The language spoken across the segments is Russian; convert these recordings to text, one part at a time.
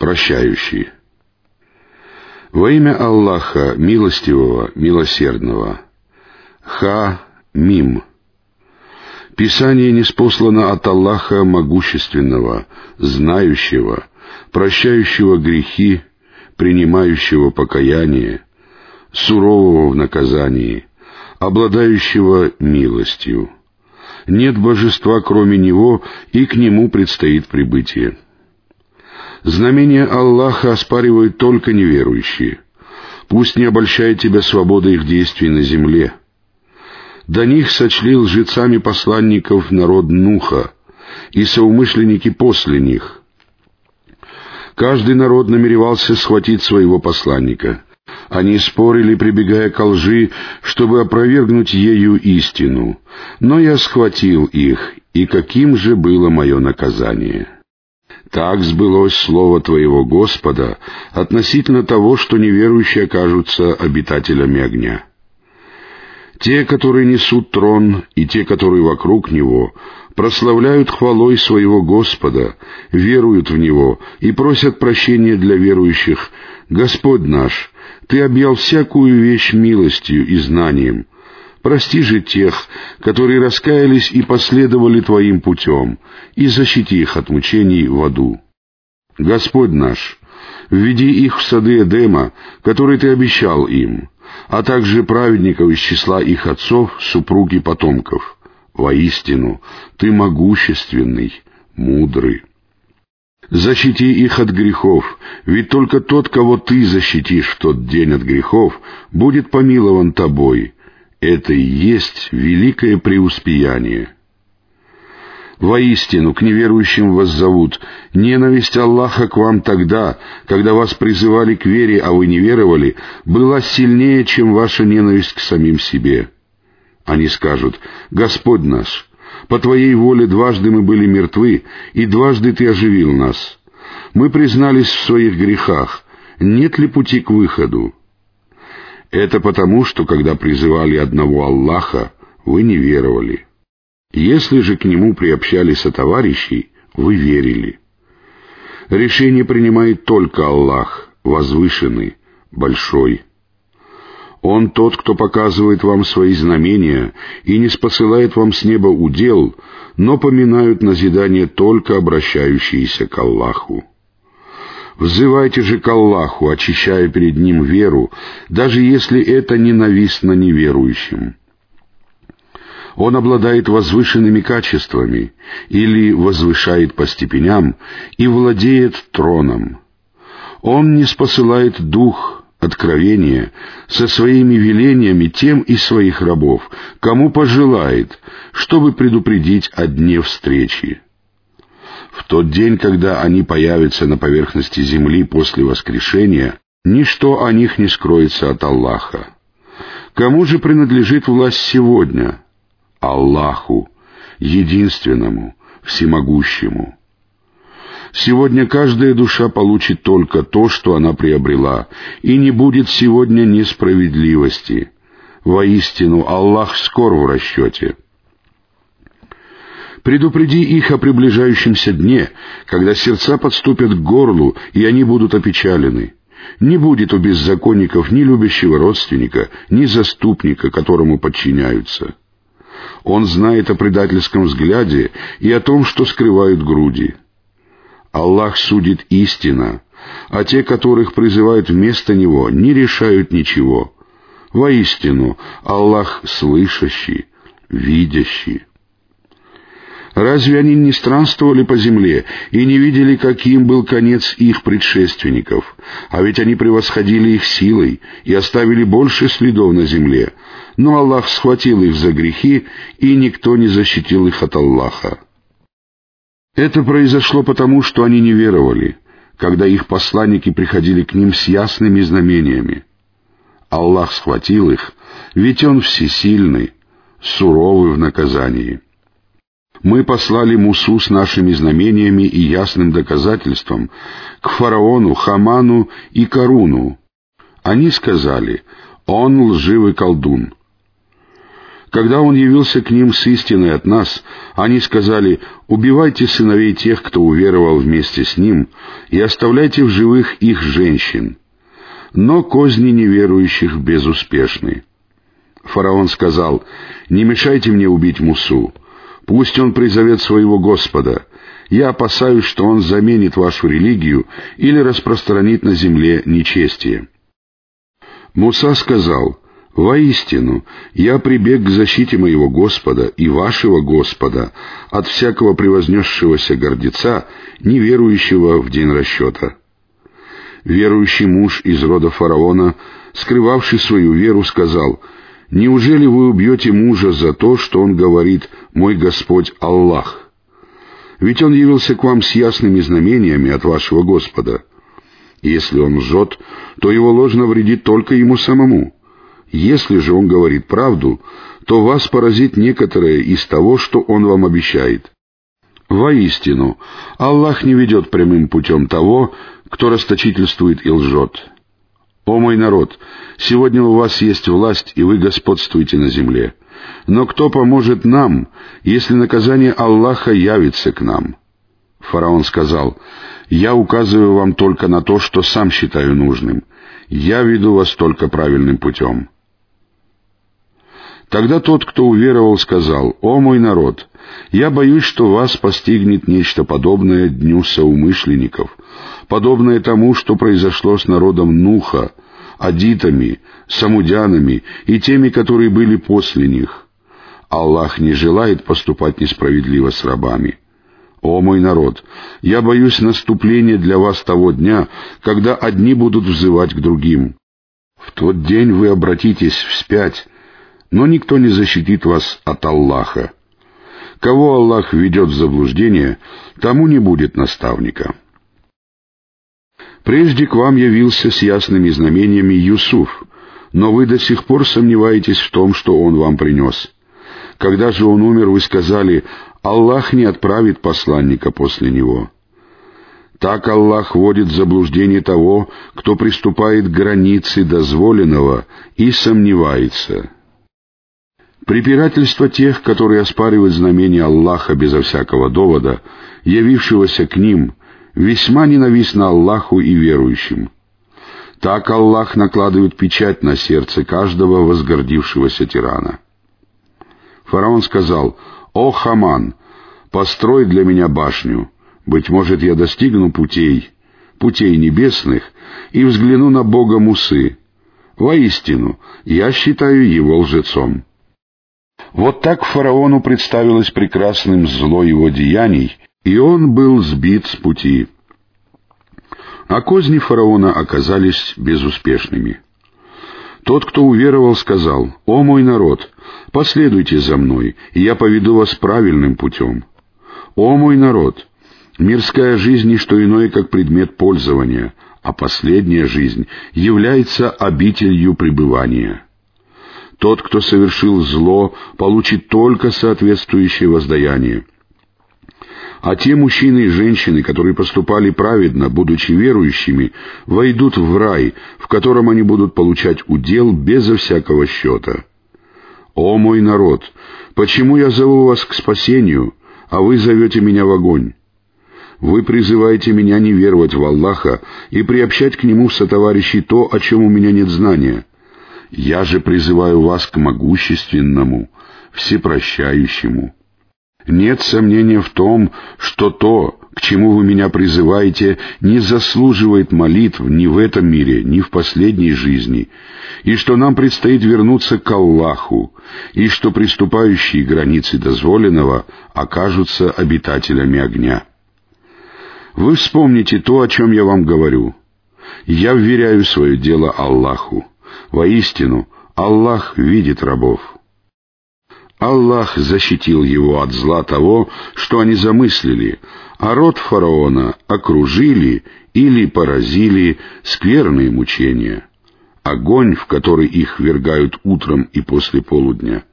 прощающий. Во имя Аллаха, милостивого, милосердного. Ха-Мим. Писание неспослано от Аллаха Могущественного, Знающего, Прощающего грехи, Принимающего покаяние, Сурового в наказании, Обладающего милостью. Нет божества, кроме Него, и к Нему предстоит прибытие. Знамения Аллаха оспаривают только неверующие. Пусть не обольщает тебя свобода их действий на земле. До них сочли лжецами посланников народ Нуха и соумышленники после них. Каждый народ намеревался схватить своего посланника. Они спорили, прибегая к лжи, чтобы опровергнуть ею истину. Но я схватил их, и каким же было мое наказание?» Так сбылось слово Твоего Господа относительно того, что неверующие окажутся обитателями огня. Те, которые несут трон, и те, которые вокруг него, прославляют хвалой своего Господа, веруют в Него и просят прощения для верующих. «Господь наш, Ты объял всякую вещь милостью и знанием, Прости же тех, которые раскаялись и последовали Твоим путем, и защити их от мучений в аду. Господь наш, введи их в сады Эдема, которые Ты обещал им, а также праведников из числа их отцов, супруг и потомков. Воистину, Ты могущественный, мудрый. Защити их от грехов, ведь только тот, кого Ты защитишь в тот день от грехов, будет помилован Тобой, это и есть великое преуспеяние. Воистину, к неверующим вас зовут. Ненависть Аллаха к вам тогда, когда вас призывали к вере, а вы не веровали, была сильнее, чем ваша ненависть к самим себе. Они скажут, «Господь наш, по Твоей воле дважды мы были мертвы, и дважды Ты оживил нас. Мы признались в своих грехах. Нет ли пути к выходу?» Это потому, что когда призывали одного Аллаха, вы не веровали. Если же к нему приобщались сотоварищей, вы верили. Решение принимает только Аллах, возвышенный, большой. Он тот, кто показывает вам свои знамения и не спосылает вам с неба удел, но поминают назидание только обращающиеся к Аллаху. Взывайте же к Аллаху, очищая перед Ним веру, даже если это ненавистно неверующим. Он обладает возвышенными качествами или возвышает по степеням и владеет троном. Он не спосылает дух, откровения, со своими велениями тем из своих рабов, кому пожелает, чтобы предупредить о дне встречи. В тот день, когда они появятся на поверхности земли после воскрешения, ничто о них не скроется от Аллаха. Кому же принадлежит власть сегодня? Аллаху, единственному, всемогущему. Сегодня каждая душа получит только то, что она приобрела, и не будет сегодня несправедливости. Воистину, Аллах скоро в расчете. Предупреди их о приближающемся дне, когда сердца подступят к горлу, и они будут опечалены. Не будет у беззаконников ни любящего родственника, ни заступника, которому подчиняются. Он знает о предательском взгляде и о том, что скрывают груди. Аллах судит истина, а те, которых призывают вместо Него, не решают ничего. Воистину, Аллах слышащий, видящий. Разве они не странствовали по земле и не видели, каким был конец их предшественников? А ведь они превосходили их силой и оставили больше следов на земле. Но Аллах схватил их за грехи, и никто не защитил их от Аллаха. Это произошло потому, что они не веровали, когда их посланники приходили к ним с ясными знамениями. Аллах схватил их, ведь Он всесильный, суровый в наказании. Мы послали Мусу с нашими знамениями и ясным доказательством к фараону, Хаману и Каруну. Они сказали, он лживый колдун. Когда он явился к ним с истиной от нас, они сказали, «Убивайте сыновей тех, кто уверовал вместе с ним, и оставляйте в живых их женщин». Но козни неверующих безуспешны. Фараон сказал, «Не мешайте мне убить Мусу. Пусть он призовет своего Господа. Я опасаюсь, что он заменит вашу религию или распространит на земле нечестие». Муса сказал, «Воистину, я прибег к защите моего Господа и вашего Господа от всякого превознесшегося гордеца, неверующего в день расчета». Верующий муж из рода фараона, скрывавший свою веру, сказал, «Неужели вы убьете мужа за то, что он говорит «Мой Господь Аллах»? Ведь он явился к вам с ясными знамениями от вашего Господа. Если он лжет, то его ложь навредит только ему самому. Если же он говорит правду, то вас поразит некоторое из того, что он вам обещает. Воистину, Аллах не ведет прямым путем того, кто расточительствует и лжет. О мой народ, сегодня у вас есть власть, и вы господствуете на земле. Но кто поможет нам, если наказание Аллаха явится к нам? Фараон сказал, «Я указываю вам только на то, что сам считаю нужным. Я веду вас только правильным путем». Тогда тот, кто уверовал, сказал, «О мой народ, я боюсь, что вас постигнет нечто подобное дню соумышленников, подобное тому, что произошло с народом Нуха, адитами, самудянами и теми, которые были после них. Аллах не желает поступать несправедливо с рабами. О мой народ, я боюсь наступления для вас того дня, когда одни будут взывать к другим. В тот день вы обратитесь вспять, но никто не защитит вас от Аллаха. Кого Аллах ведет в заблуждение, тому не будет наставника. Прежде к вам явился с ясными знамениями Юсуф, но вы до сих пор сомневаетесь в том, что он вам принес. Когда же он умер, вы сказали, Аллах не отправит посланника после него. Так Аллах вводит в заблуждение того, кто приступает к границе дозволенного и сомневается. Препирательство тех, которые оспаривают знамения Аллаха безо всякого довода, явившегося к ним, весьма ненавистно Аллаху и верующим. Так Аллах накладывает печать на сердце каждого возгордившегося тирана. Фараон сказал, «О, Хаман, построй для меня башню, быть может, я достигну путей, путей небесных, и взгляну на Бога Мусы. Воистину, я считаю его лжецом». Вот так фараону представилось прекрасным зло его деяний, и он был сбит с пути. А козни фараона оказались безуспешными. Тот, кто уверовал, сказал, «О мой народ, последуйте за мной, и я поведу вас правильным путем. О мой народ, мирская жизнь — не что иное, как предмет пользования, а последняя жизнь является обителью пребывания». Тот, кто совершил зло, получит только соответствующее воздаяние. А те мужчины и женщины, которые поступали праведно, будучи верующими, войдут в рай, в котором они будут получать удел безо всякого счета. «О мой народ, почему я зову вас к спасению, а вы зовете меня в огонь?» Вы призываете меня не веровать в Аллаха и приобщать к Нему в сотоварищи то, о чем у меня нет знания. Я же призываю вас к могущественному, всепрощающему. Нет сомнения в том, что то, к чему вы меня призываете, не заслуживает молитв ни в этом мире, ни в последней жизни, и что нам предстоит вернуться к Аллаху, и что приступающие границы дозволенного окажутся обитателями огня. Вы вспомните то, о чем я вам говорю. Я вверяю свое дело Аллаху. Воистину, Аллах видит рабов. Аллах защитил его от зла того, что они замыслили, а род фараона окружили или поразили скверные мучения. Огонь, в который их вергают утром и после полудня.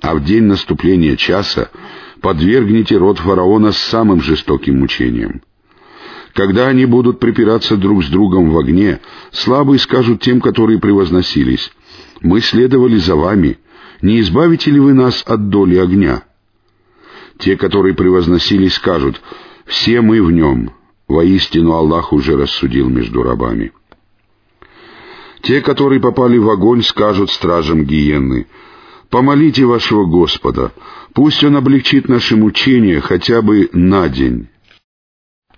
А в день наступления часа подвергните род фараона самым жестоким мучениям. Когда они будут припираться друг с другом в огне, слабые скажут тем, которые превозносились, «Мы следовали за вами, Не избавите ли вы нас от доли огня? Те, которые превозносились, скажут, «Все мы в нем». Воистину Аллах уже рассудил между рабами. Те, которые попали в огонь, скажут стражам гиенны, «Помолите вашего Господа, пусть Он облегчит наше мучение хотя бы на день».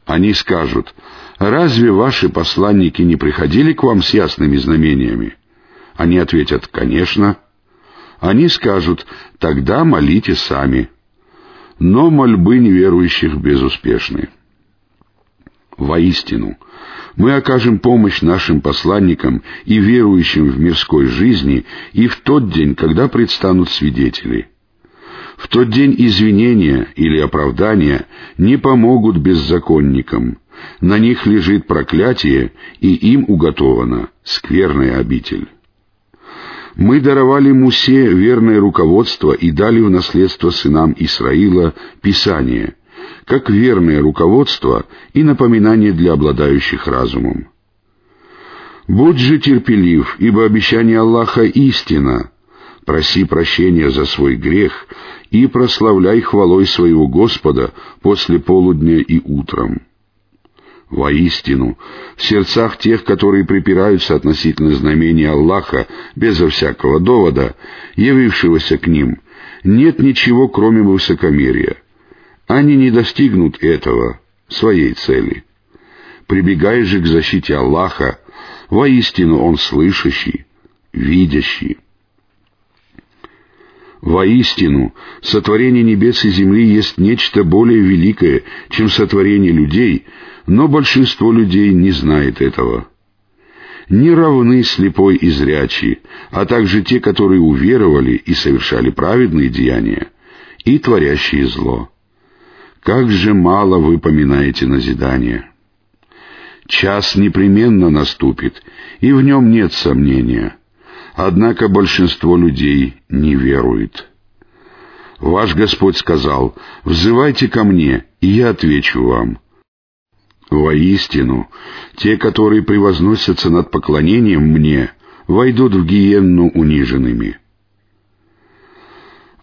Они скажут, «Разве ваши посланники не приходили к вам с ясными знамениями?» Они ответят, «Конечно». Они скажут, «Тогда молите сами». Но мольбы неверующих безуспешны. Воистину, мы окажем помощь нашим посланникам и верующим в мирской жизни и в тот день, когда предстанут свидетели. В тот день извинения или оправдания не помогут беззаконникам. На них лежит проклятие, и им уготована скверная обитель. Мы даровали Мусе верное руководство и дали в наследство сынам Исраила Писание — как верное руководство и напоминание для обладающих разумом. Будь же терпелив, ибо обещание Аллаха истина. Проси прощения за свой грех и прославляй хвалой своего Господа после полудня и утром. Воистину, в сердцах тех, которые припираются относительно знамения Аллаха безо всякого довода, явившегося к ним, нет ничего, кроме высокомерия. Они не достигнут этого, своей цели. Прибегай же к защите Аллаха, воистину Он слышащий, видящий. Воистину, сотворение небес и земли есть нечто более великое, чем сотворение людей, но большинство людей не знает этого. Не равны слепой и зрячий, а также те, которые уверовали и совершали праведные деяния, и творящие зло. Как же мало вы поминаете назидание. Час непременно наступит, и в нем нет сомнения. Однако большинство людей не верует. Ваш Господь сказал, «Взывайте ко мне, и я отвечу вам». Воистину, те, которые превозносятся над поклонением мне, войдут в гиенну униженными.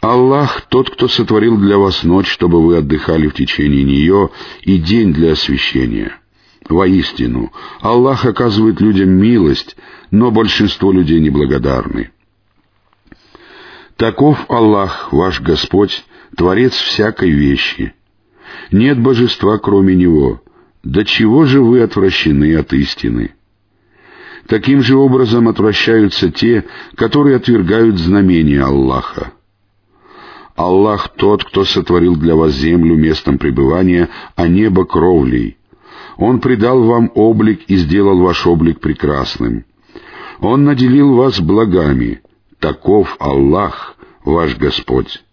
Аллах — тот, кто сотворил для вас ночь, чтобы вы отдыхали в течение нее, и день для освящения. Воистину, Аллах оказывает людям милость, но большинство людей неблагодарны. Таков Аллах, ваш Господь, Творец всякой вещи. Нет божества, кроме Него. До чего же вы отвращены от истины? Таким же образом отвращаются те, которые отвергают знамения Аллаха. Аллах тот, кто сотворил для вас землю местом пребывания, а небо кровлей. Он придал вам облик и сделал ваш облик прекрасным. Он наделил вас благами. Таков Аллах, ваш Господь.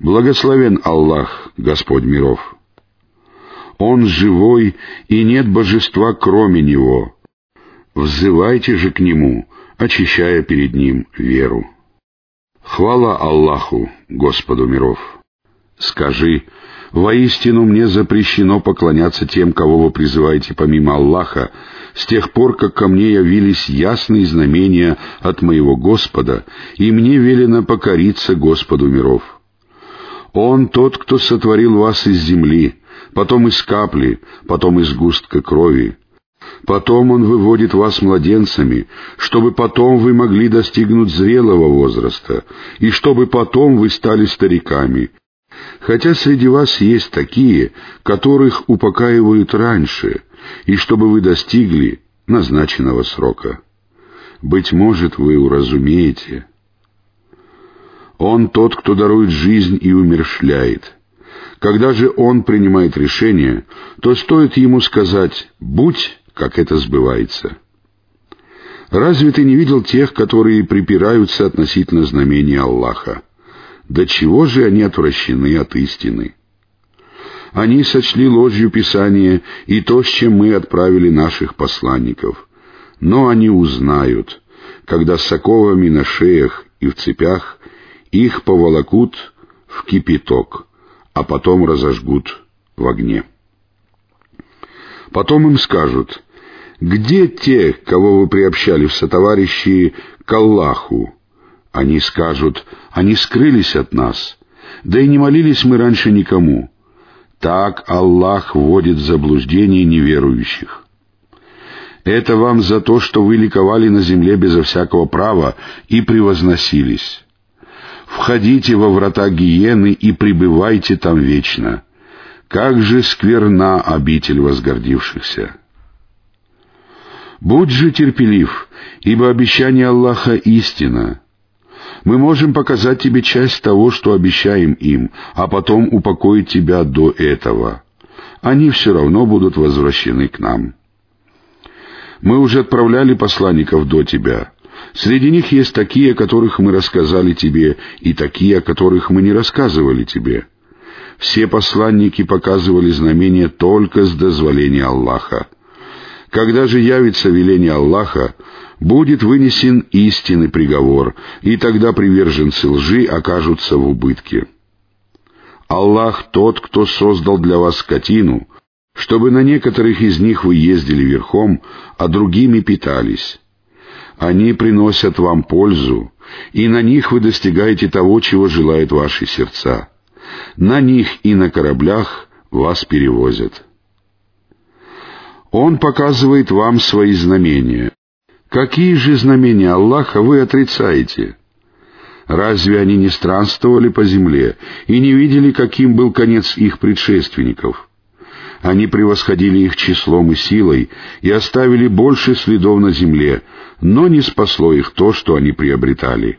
Благословен Аллах, Господь миров. Он живой, и нет божества, кроме Него. Взывайте же к Нему, очищая перед Ним веру. Хвала Аллаху, Господу миров. Скажи, воистину мне запрещено поклоняться тем, кого вы призываете помимо Аллаха, с тех пор, как ко мне явились ясные знамения от моего Господа, и мне велено покориться Господу миров. Он тот, кто сотворил вас из земли, потом из капли, потом из густка крови, Потом Он выводит вас младенцами, чтобы потом вы могли достигнуть зрелого возраста, и чтобы потом вы стали стариками. Хотя среди вас есть такие, которых упокаивают раньше, и чтобы вы достигли назначенного срока. Быть может, вы уразумеете. Он тот, кто дарует жизнь и умершляет. Когда же он принимает решение, то стоит ему сказать «будь», как это сбывается. Разве ты не видел тех, которые припираются относительно знамения Аллаха? До чего же они отвращены от истины? Они сочли ложью Писание и то, с чем мы отправили наших посланников. Но они узнают, когда с оковами на шеях и в цепях их поволокут в кипяток, а потом разожгут в огне. Потом им скажут, где те, кого вы приобщали в сотоварищи к Аллаху? Они скажут, они скрылись от нас, да и не молились мы раньше никому. Так Аллах вводит в заблуждение неверующих. Это вам за то, что вы ликовали на земле безо всякого права и превозносились. Входите во врата гиены и пребывайте там вечно. Как же скверна обитель возгордившихся! Будь же терпелив, ибо обещание Аллаха истина. Мы можем показать тебе часть того, что обещаем им, а потом упокоить тебя до этого. Они все равно будут возвращены к нам. Мы уже отправляли посланников до тебя. Среди них есть такие, о которых мы рассказали тебе, и такие, о которых мы не рассказывали тебе. Все посланники показывали знамения только с дозволения Аллаха. Когда же явится веление Аллаха, будет вынесен истинный приговор, и тогда приверженцы лжи окажутся в убытке. Аллах тот, кто создал для вас скотину, чтобы на некоторых из них вы ездили верхом, а другими питались. Они приносят вам пользу, и на них вы достигаете того, чего желают ваши сердца. На них и на кораблях вас перевозят. Он показывает вам свои знамения. Какие же знамения Аллаха вы отрицаете? Разве они не странствовали по земле и не видели, каким был конец их предшественников? Они превосходили их числом и силой и оставили больше следов на земле, но не спасло их то, что они приобретали.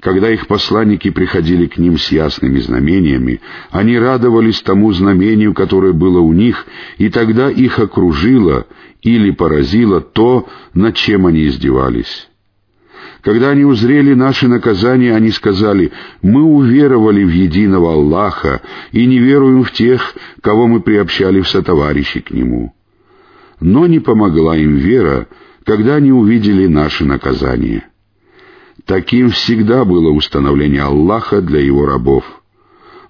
Когда их посланники приходили к ним с ясными знамениями, они радовались тому знамению, которое было у них, и тогда их окружило или поразило то, над чем они издевались. Когда они узрели наши наказания, они сказали, «Мы уверовали в единого Аллаха и не веруем в тех, кого мы приобщали в сотоварищи к Нему». Но не помогла им вера, когда они увидели наши наказания. Таким всегда было установление Аллаха для его рабов.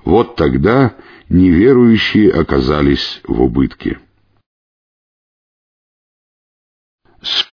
Вот тогда неверующие оказались в убытке.